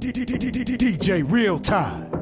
DJ Real Time.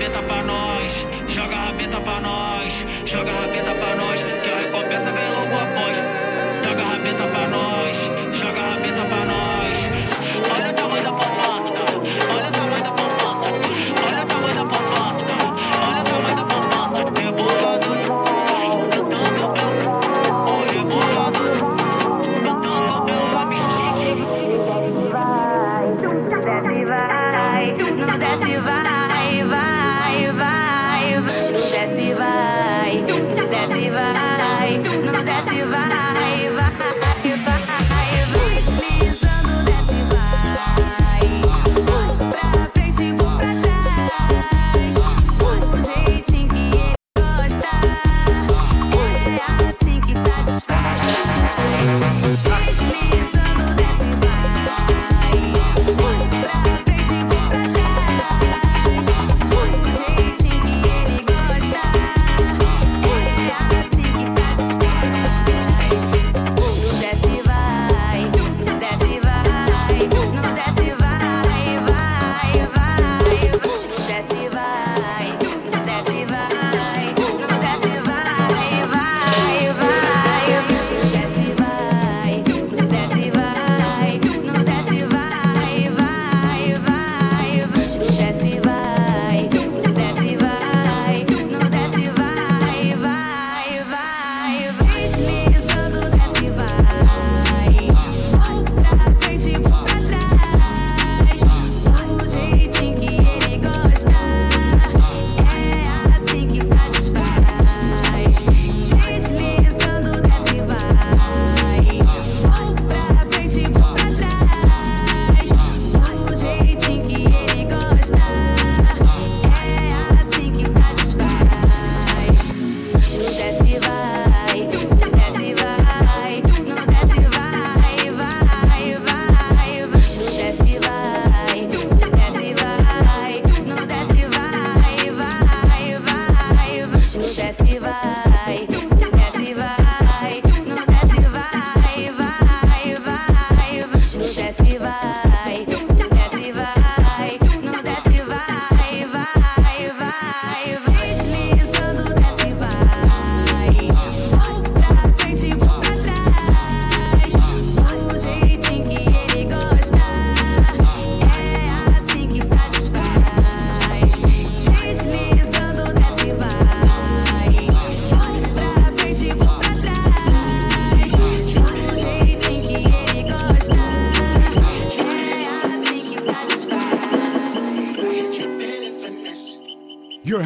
Having a good time with real time. Cause I love the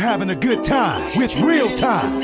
way a good time with real Yeah.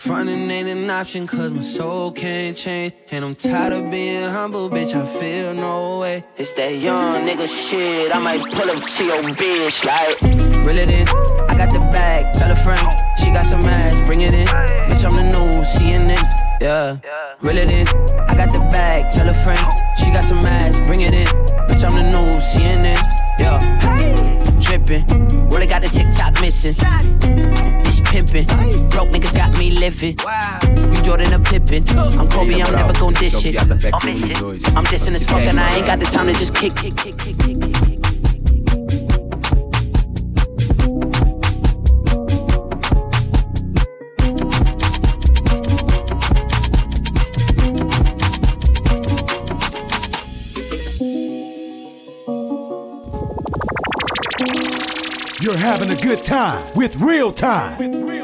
Frontin' ain't an option cause my soul can't change. And I'm tired of being humble, bitch, I feel no way. It's that young nigga shit, I might pull up to your bitch like. Reel it in, I got the bag, tell a friend. She got some ass, bring it in. Bitch, I'm the new CNN, yeah. Reel it in, I got the bag, tell a friend. She got some ass, bring it in. Bitch, I'm the new CNN, yeah dripping. Really got the TikTok missing. Bitch pimping. Broke niggas got me living. You Jordan a Pippen. I'm Kobe, I'm never gon' dish it. I'm missing. I'm dissing as fuck and I ain't got the time to just kick, kick, kick, kick, kick, kick. You're having a good time with real time. With real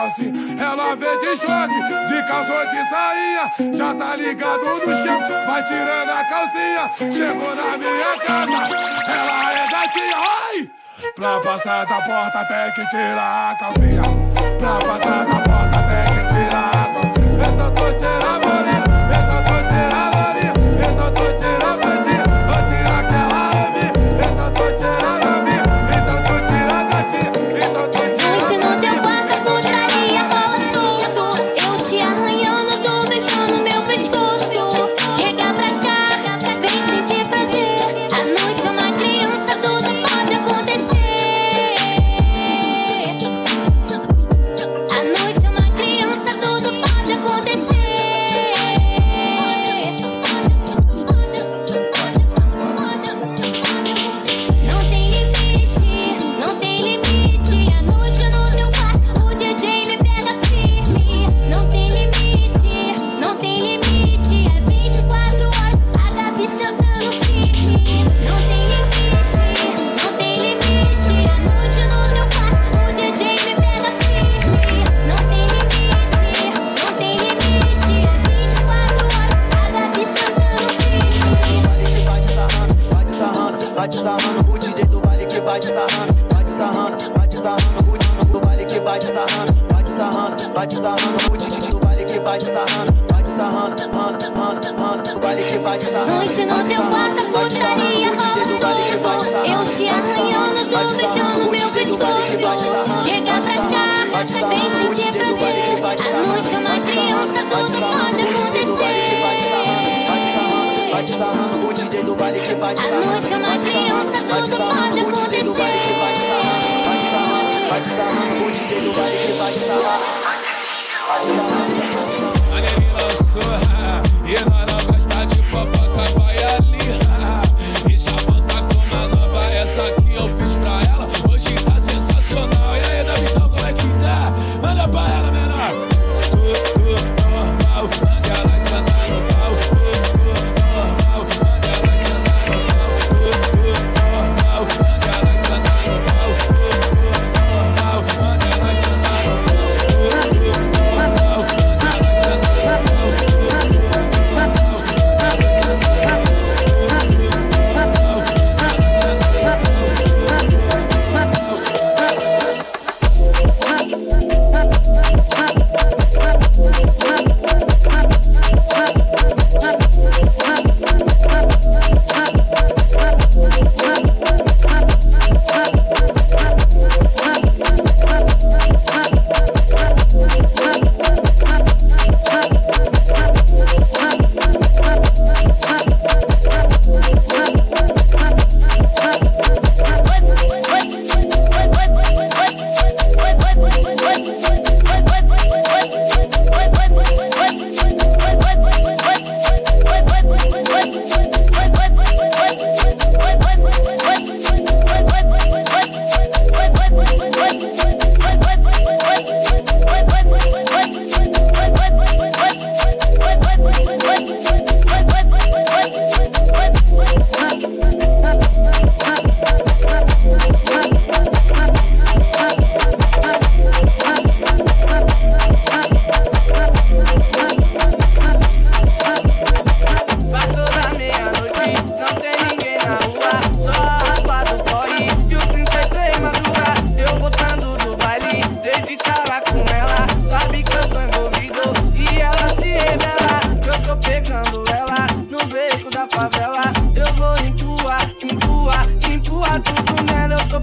calcinha. Ela vê de short, de calça ou de sainha. Já tá ligado no esquema, vai tirando a calcinha. Chegou na minha casa, ela é gatinha. Oi! Pra passar da porta tem que tirar a calcinha. Pra passar da porta tem que tirar a calcinha. Então tô tirando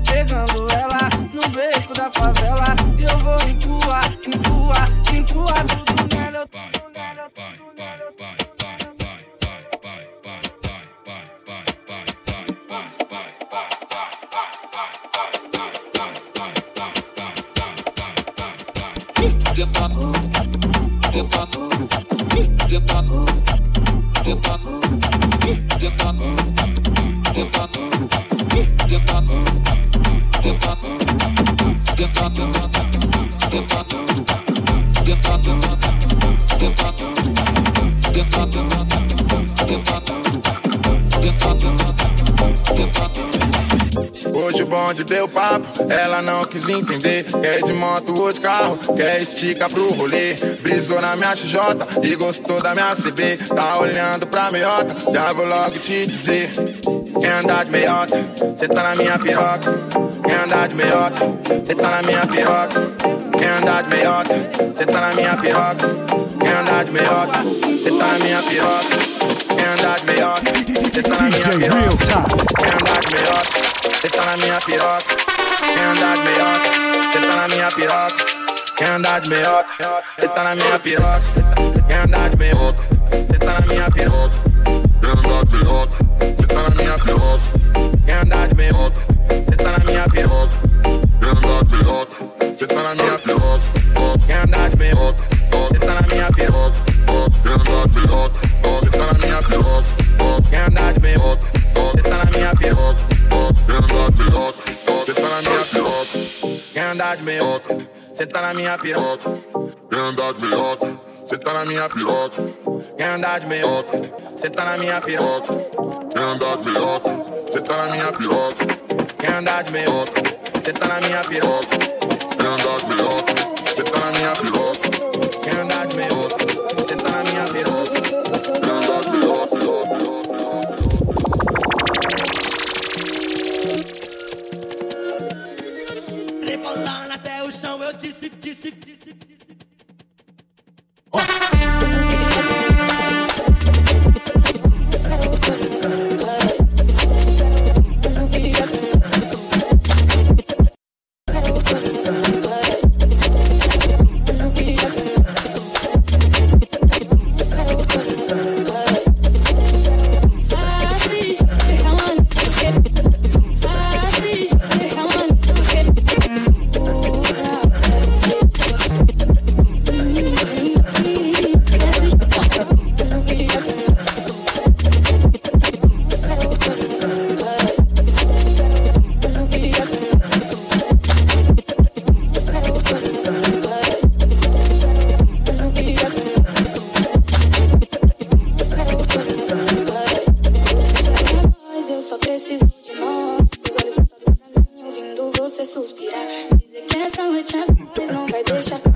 pegando ela no beco da favela. Eu vou em cu deu papo, ela não quis entender. Quer é de moto ou de carro, quer é estica pro rolê. Brisou na minha XJ e gostou da minha CB. Tá olhando pra meiota, já vou logo te dizer. Quer andar de meiota, cê tá na minha piroca. Quer andar de meiota, cê tá na minha piroca. Quer andar de meiota, cê tá na minha piroca. Quer andar de meiota, cê tá na minha piroca. Quer andar de meiota, cê tá na minha piroca. Quer andar de meiota. Senta na minha piroca, quer andar de meiota. tá na minha piroca, quer andar de meiota. tá na minha piroca, quer andar de meiota. tá na minha piroca, quer andar de meiota. tá na minha piroca, quer andar de meiota. na minha piroca. Quer andar de meiota? Cê tá na minha piroca. Quer andar de meiota? Cê tá na minha piroca. Quer andar de meiota? Cê tá na minha piroca. Quer andar de meiota? Cê tá na minha piroca. I'm ready to bet it on. Let you take care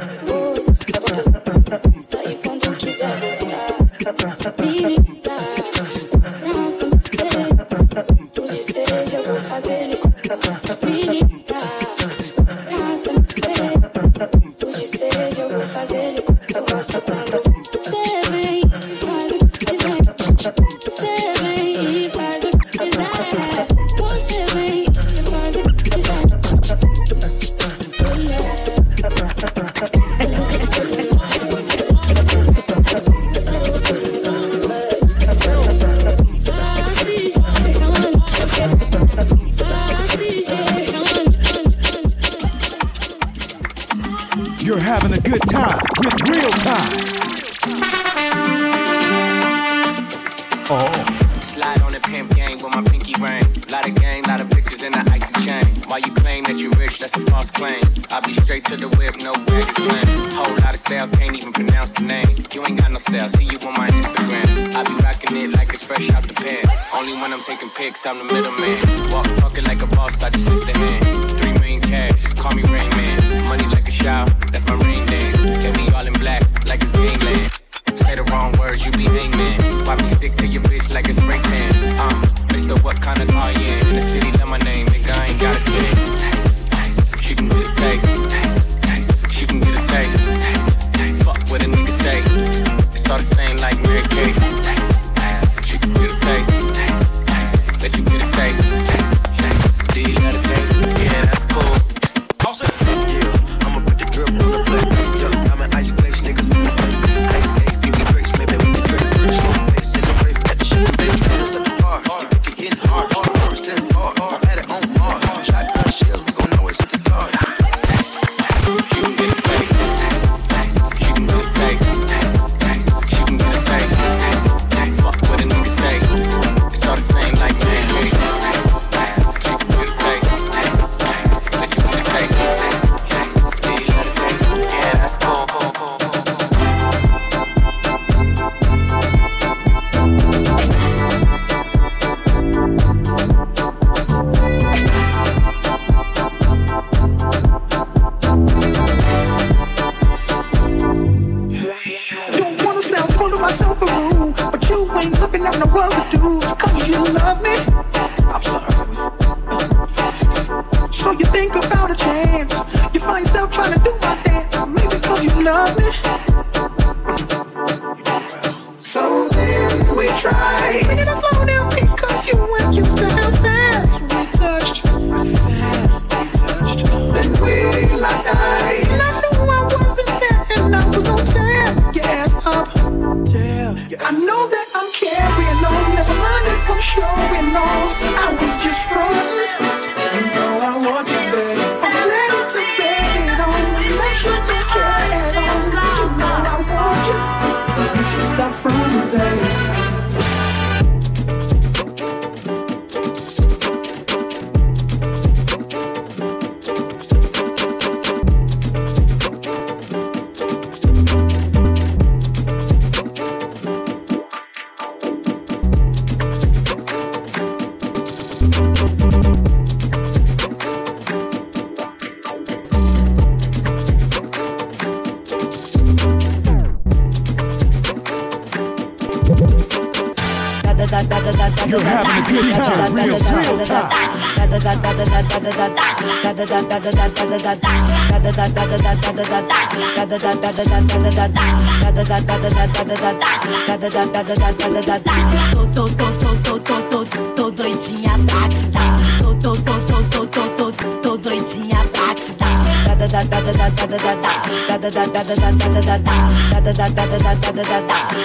Tô, tô, tô, tô, tô, tô, tô, tô doidinha pra te dar. Tô, tô, tô, tô, tô, tô, tô, tô doidinha.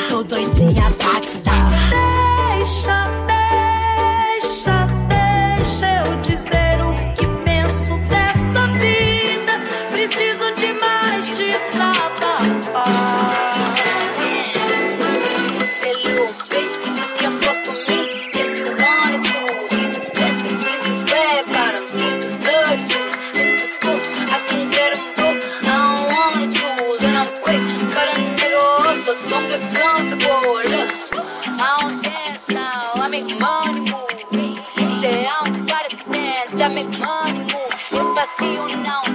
Tô doidinha pra te dar. Make money move. If I see you now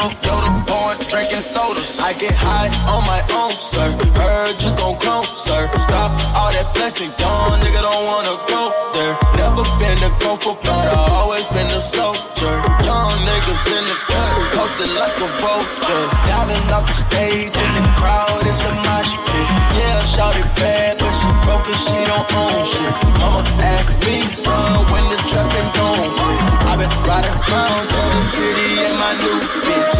Quavo, Yoda, born drinking sodas. I get high on my own, sir. Heard you gon' clone, sir. Stop all that blessing, young nigga don't wanna go there. Never been a gopher, but I always been a soldier. Young niggas in the cut, posted like a vulture. Diving off the stage in the crowd, it's a mosh pit. Yeah, shawty bad, but she broke and she don't own shit. Mama asked me, son, when the trapping gon' quit. i been riding around through the city in my new bitch.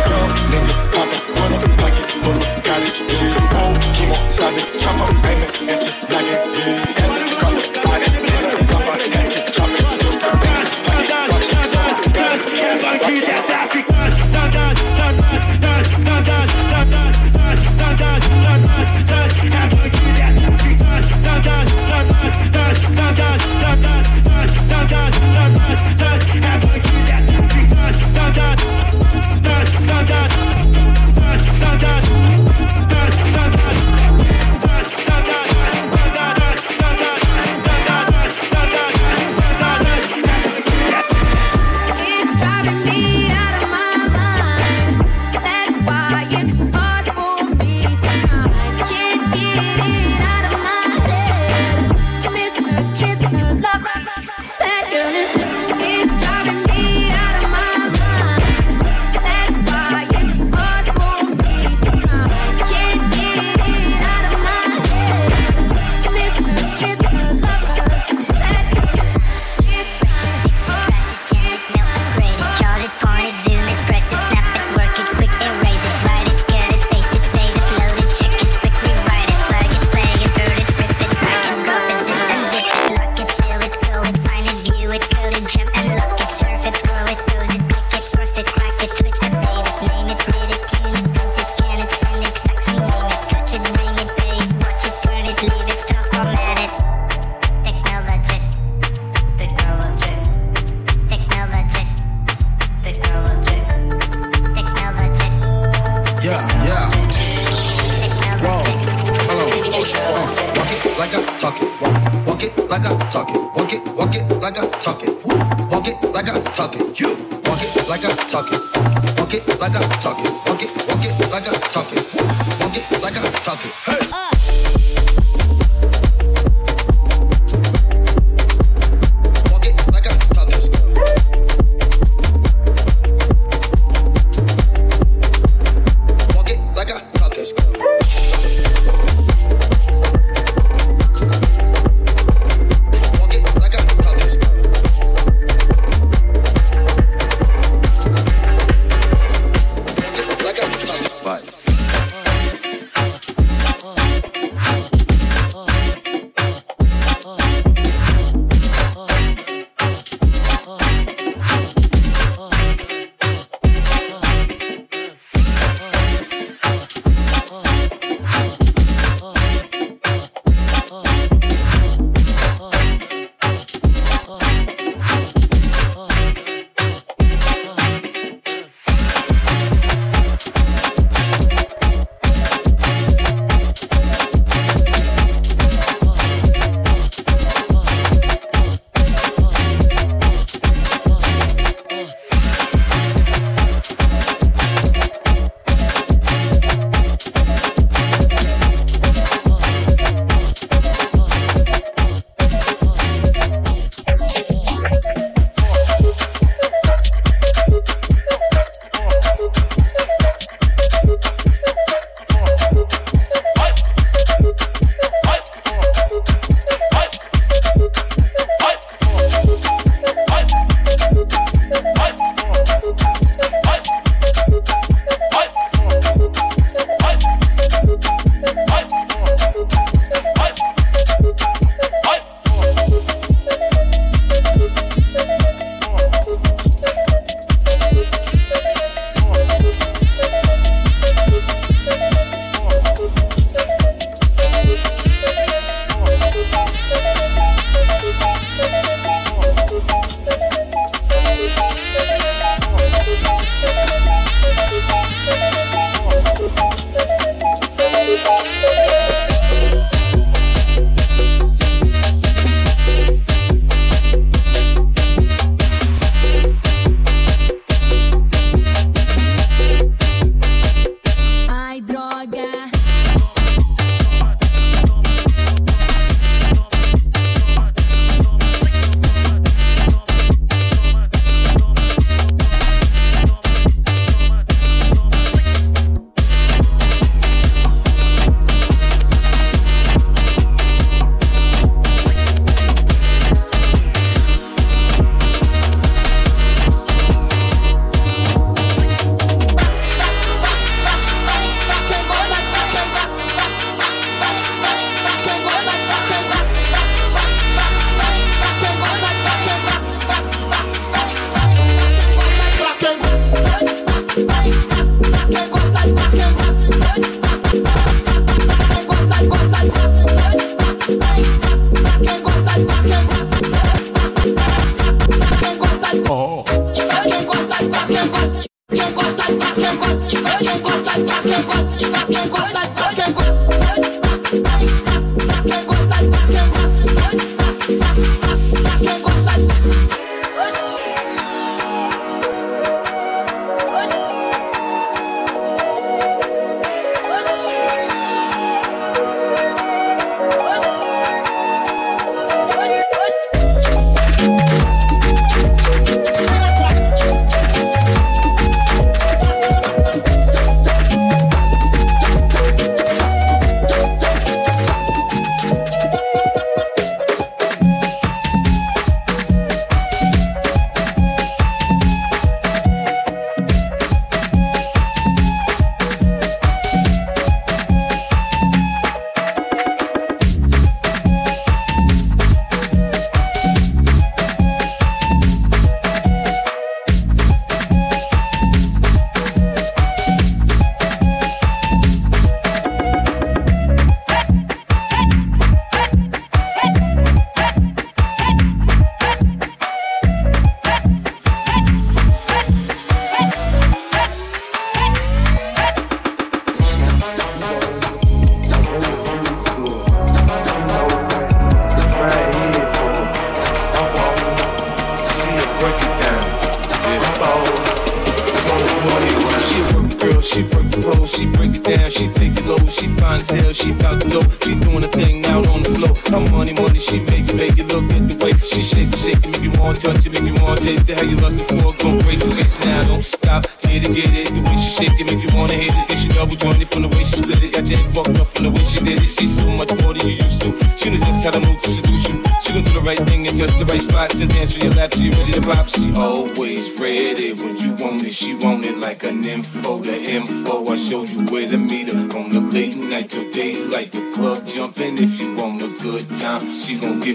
Nigga poppin' with a pocket full of cottage. Hey, whole chemo, stop it, chopper, aim it at noggin. Hey, had to cut the addict, in the top I had to chop it. Skr, skr, niggas pocket watchin', so I gotta keep the rocket. It's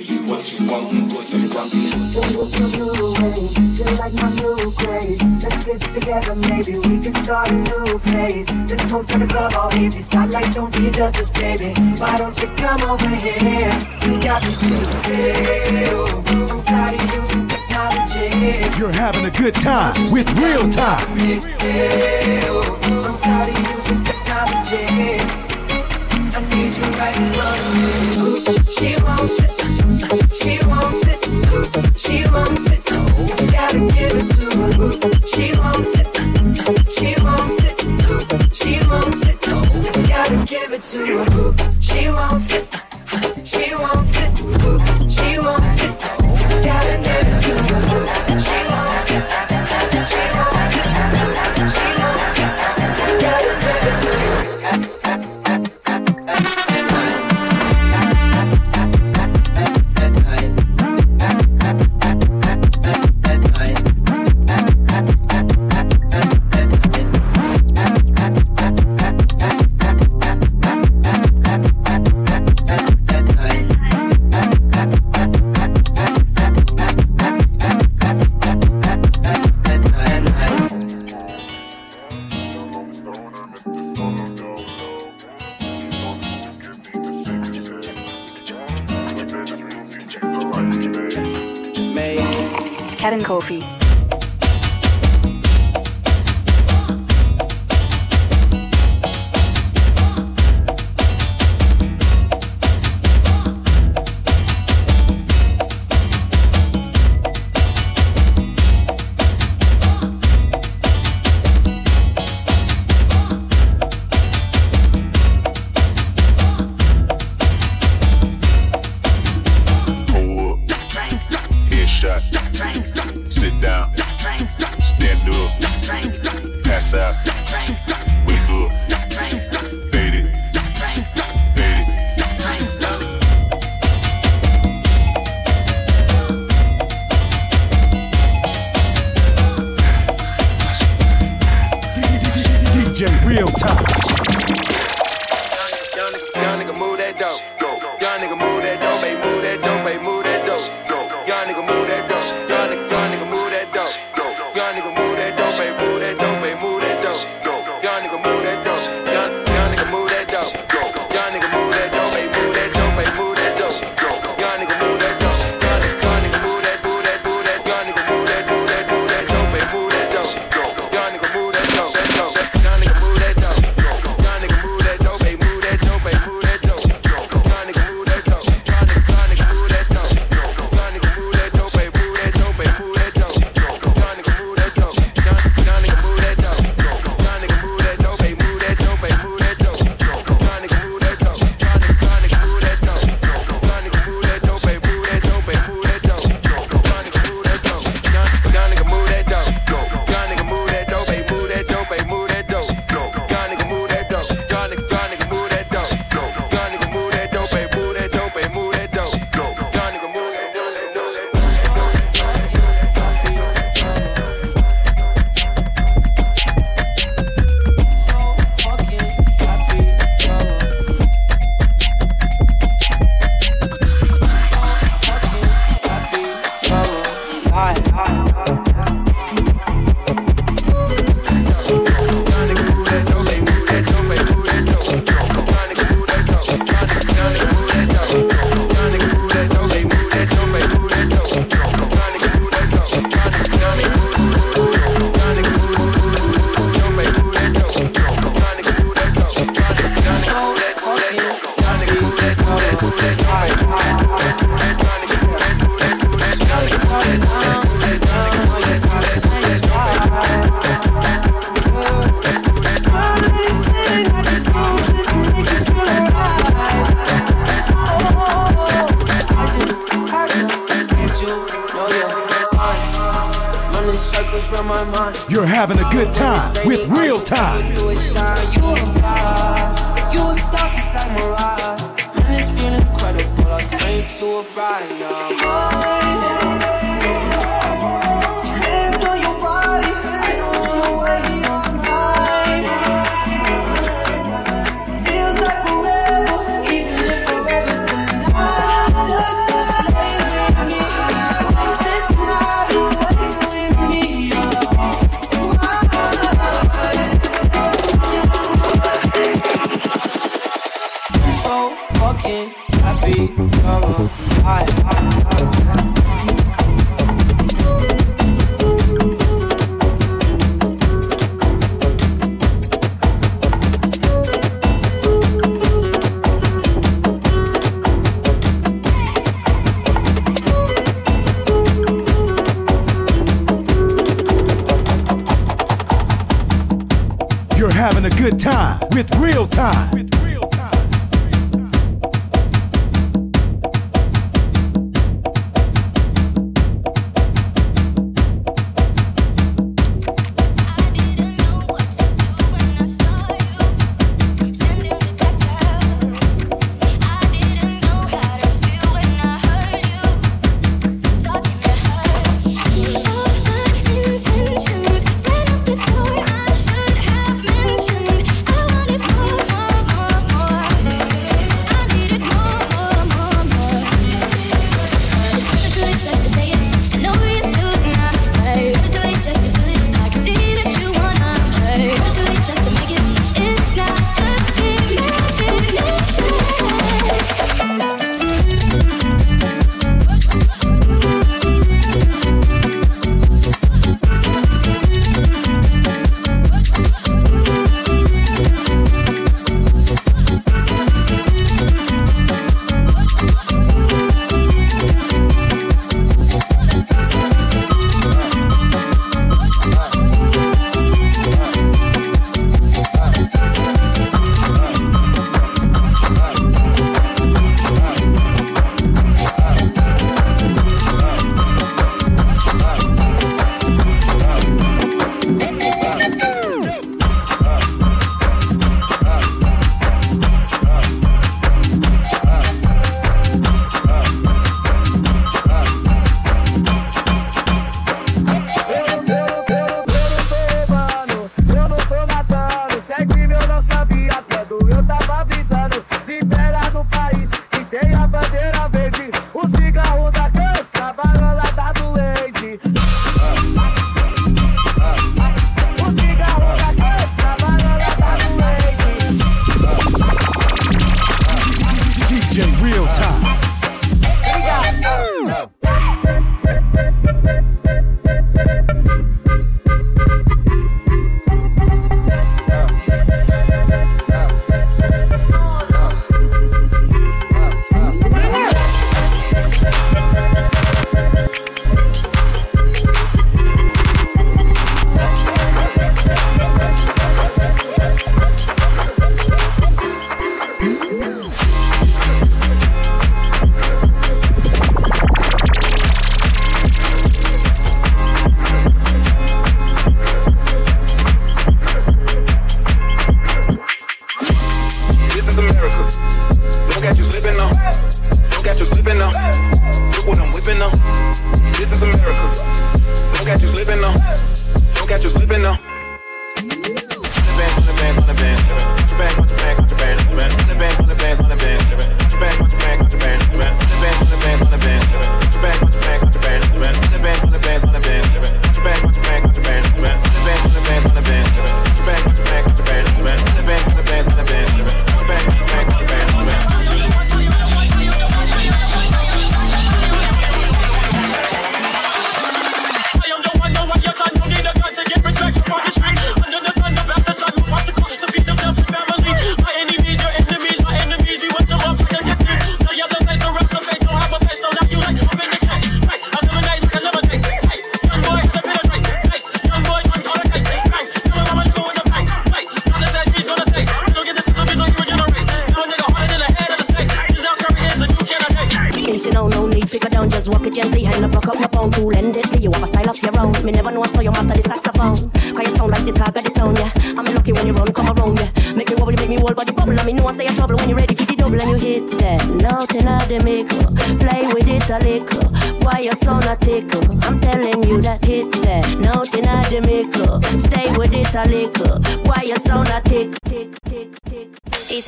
you what you want and what you want. Don't look your way, feel like my new craze. Let's get together, maybe we can start a new phase. Let's go to the club all easy, spotlight don't see just us, baby. Why don't you come over here? You got me stupid. I'm tired of using technology. You're having a good time with real time. I'm tired of using technology. I need you right in front of me. She she wants it. She wants it. So gotta give it to her. She wants it. She wants it. She wants it. Gotta give it to her. She wants it. She wants it. She wants it. Gotta give it to her. She wants it.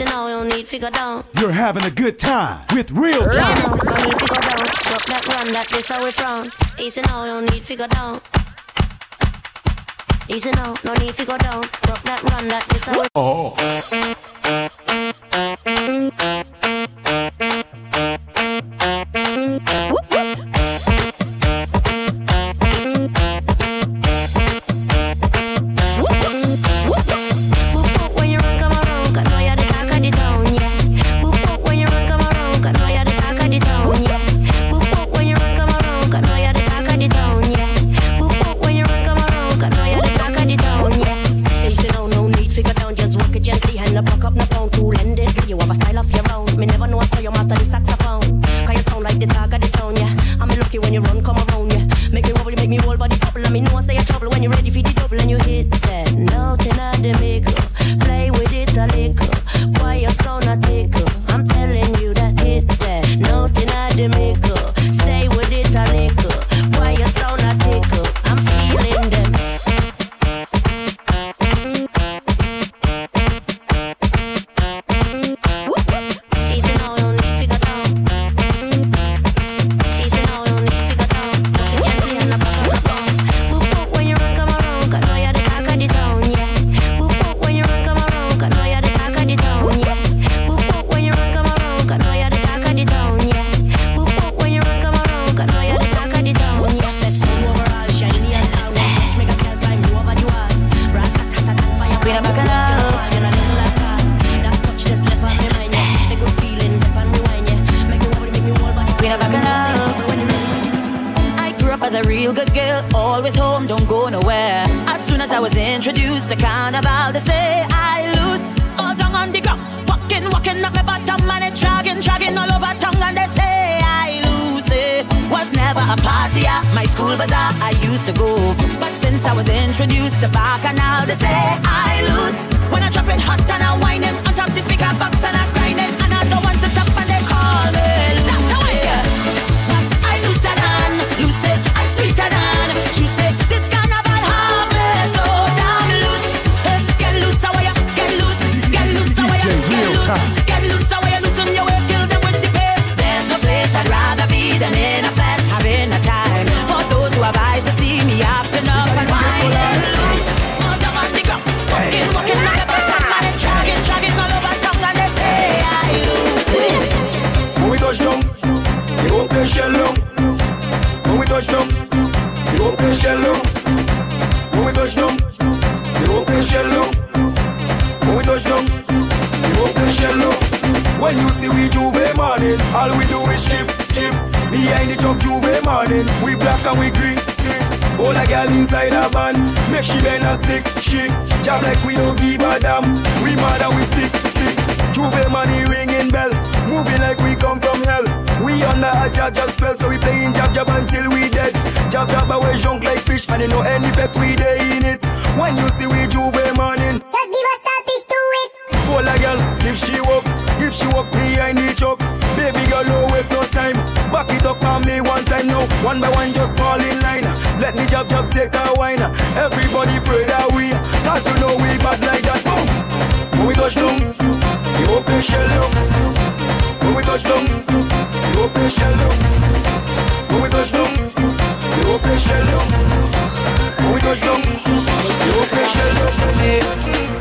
know you need figure down. You're having a good time with real time. Know you need figure down. Drop that run how. Easy you need figure down. Easy no need figure down. Drop that run. Oh. school bazaar I used to go. But since I was introduced to Bach, and now they say I lose. When I drop it hot and I whine him on top the speaker box and I All we do is chip, chip. Behind the truck, J'ouvert morning. We black and we green, sick. All a girl inside a van. Make she bend not stick, shit. Job like we don't give a damn. We mad and we sick, sick. Juve money ringing bell. Moving like we come from hell. We under a jab jab spell, so we playing jab jab until we dead. Jab jab, but we junk like fish, and you know any bet we day in it. When you see we J'ouvert morning, just give us a fish to it. Pull a girl, give she up, give she up behind the truck girl, don't waste no time. Back it up on me one time now. One by one, just fall in line. Let the jab jab take a whine. Everybody afraid that we, cause you know we bad like that. Boom! When we touch down, the open shell up. When we touch down, the open shell up. When we touch down, the open shell up. When we touch down, the open shell up.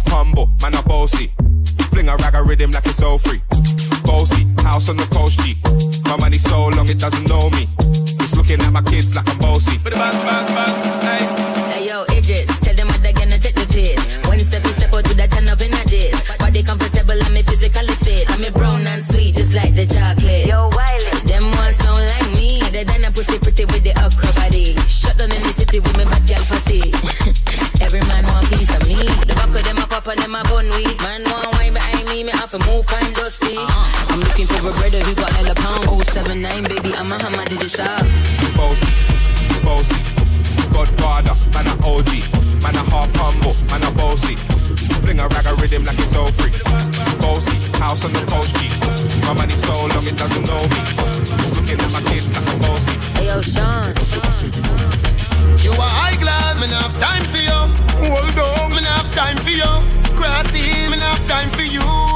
Half humble, man a bossy. Fling a rag a rhythm like it's all free. Bossy, house on the coast G. My money so long it doesn't know me. It's looking at my kids like I'm bossy. Bang, bang, bang, hey. Hey yo, Idris, tell them what they're gonna take the piss. When you step, you step out with that turn up in a dish. Body comfortable, I'm physically fit. I'm a brown and sweet, just like the chocolate. Yo, for a brother who got hella pound. 079, baby, I'm a hammer, did you stop? Bossy, bossy, Godfather, man a OG, man a half humble, man a bossy. Fling a rag a rhythm like it's all free. Bossy, house on the coast G. My money so long it doesn't know me. It's looking at my kids like I'm bossy. Hey yo, Sean. You are high glass, me not have time for you. Hold on, me not have time for you. Crossy, me not have time for you.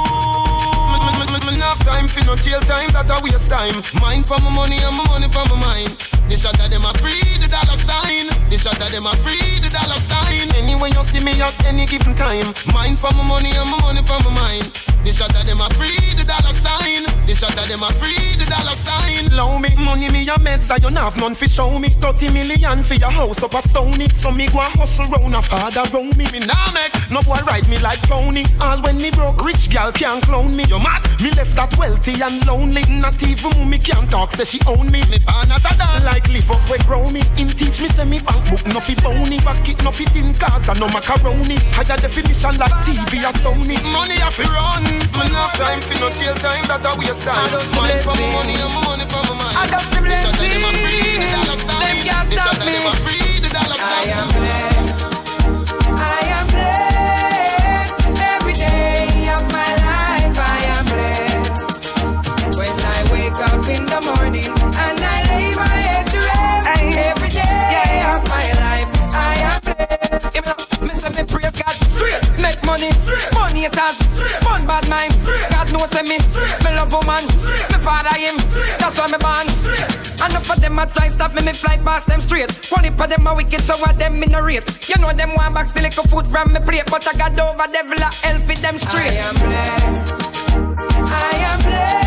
Have time for no jail time, that a waste time. Mine for my money and my money for my mind. The shot of them a free the dollar sign. The shot of them a free the dollar sign. Anyway you see me at any given time. Mine for my money and my money for my mind. The shot of them a free the dollar sign. The shot of them a free the dollar sign. Low me money me a meds I don't have none fi show me. 30 million for your house up a stony. So me go a hustle round a father round me. Me nah make no boy ride me like pony. All when me broke rich gal can't clone me. You mad? Me left that wealthy and lonely. Not even mommy can't talk say she own me. Me partners a dog like live up grow me. Him teach me say me bank book no fi bony. Back it no fit in cars and no macaroni. Higher definition like TV or Sony. Money a fi run. Me no have time fi no jail time that a waste time. Mine for my money and my money for my mind. I got the blessing. Them can't stop me. I am blessed. Haters, fun bad mind. God knows me, me love woman, me father him. That's why me born. Enough of them a try stop me, me fly past them straight. One of them a wicked, so what them in a rate. You know them want back still little food from me plate, but I got over devil a hell for them straight. I am blessed. I am blessed.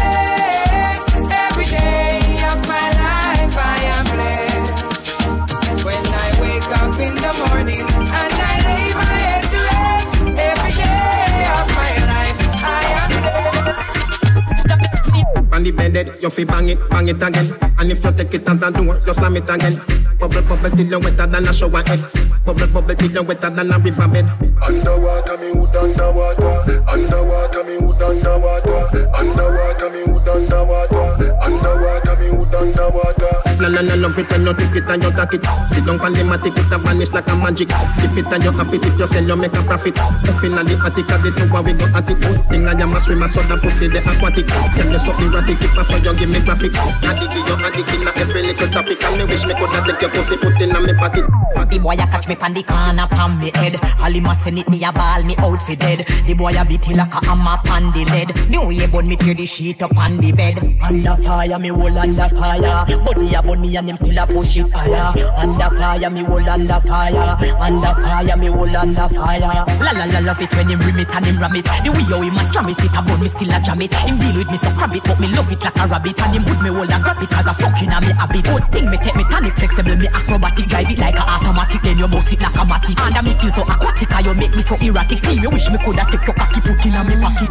The you fi bang it, bang it again. And if you take it as a door, you slam it again. Bubble, bubble till you wetter than a shower head. Bubble, bubble till you wetter than a river bed. Underwater, me wood underwater. Underwater, me wood underwater. Underwater, me wood underwater. Underwater, me wood underwater. La la la love it when you take it and you take it. Sit down on the matic, it a vanish like a magic. Skip it and you happy if you sell, you make a profit. Up in the attic, at the tower we go at it. Good thing I am a swimmer, so the pussy the aquatic. Tell you so erratic, if I saw you give me graphic. Addict, you addict in a every little topic, and me wish me coulda take your pussy, put in a me pocket. The boy a catch me pan the corner pan me head. All him a send it me a ball me out for dead. The boy a beat like a hammer pan the lead. The way bun me tear the sheet up on the bed. Under fire me whole under fire. Body a bun me and him still a push it higher. Under fire me whole under fire. Under fire me whole under fire. La la la love it when him rim it and him ram it. The way how him a slam it, it a bun me still a jam it. Him deal with me so crab it, but me love it like a rabbit. And him put me hold and grab it cause a fucking a me habit. Good thing me take me tonic flexible, me acrobatic, drive it like a automatic. Then you bust it like a matic. And I me feel so aquatic, and you make me so erratic. Team, you wish me coulda take your cocky put in a me pocket.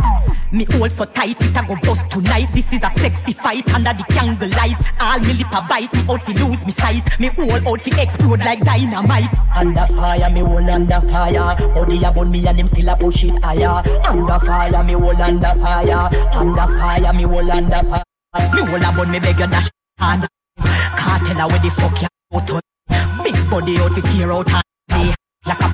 Me hold so tight, it a go bust tonight. This is a sexy fight under the candle light. All me lip a bite, me out fi lose me sight. Me whole out fi explode like dynamite. Under fire, me hold under fire. Body a bun me and him still a push it higher. Under fire, me hold under fire. Under fire, me hold under fire. Me hold a bun, me beg you dash tell her where the fuck you out. Big body out fi tear out. Me like a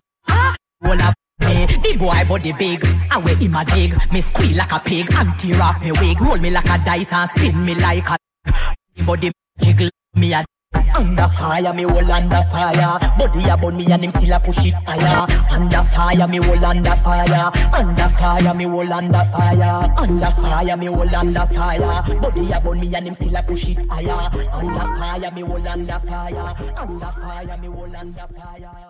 roll up me. The boy body big, I wear him a dig. Me squeal like a pig and tear off me wig. Roll me like a dice and spin me like a. Body jiggle me a. Under fire, me hold under fire. Body a bun me and him still a push it higher. Under fire, me hold under fire. Under fire, me hold under fire. Under fire, me hold under fire. Body a bun me and him still a push it higher. Under fire, me hold under fire. Under fire, me hold under fire.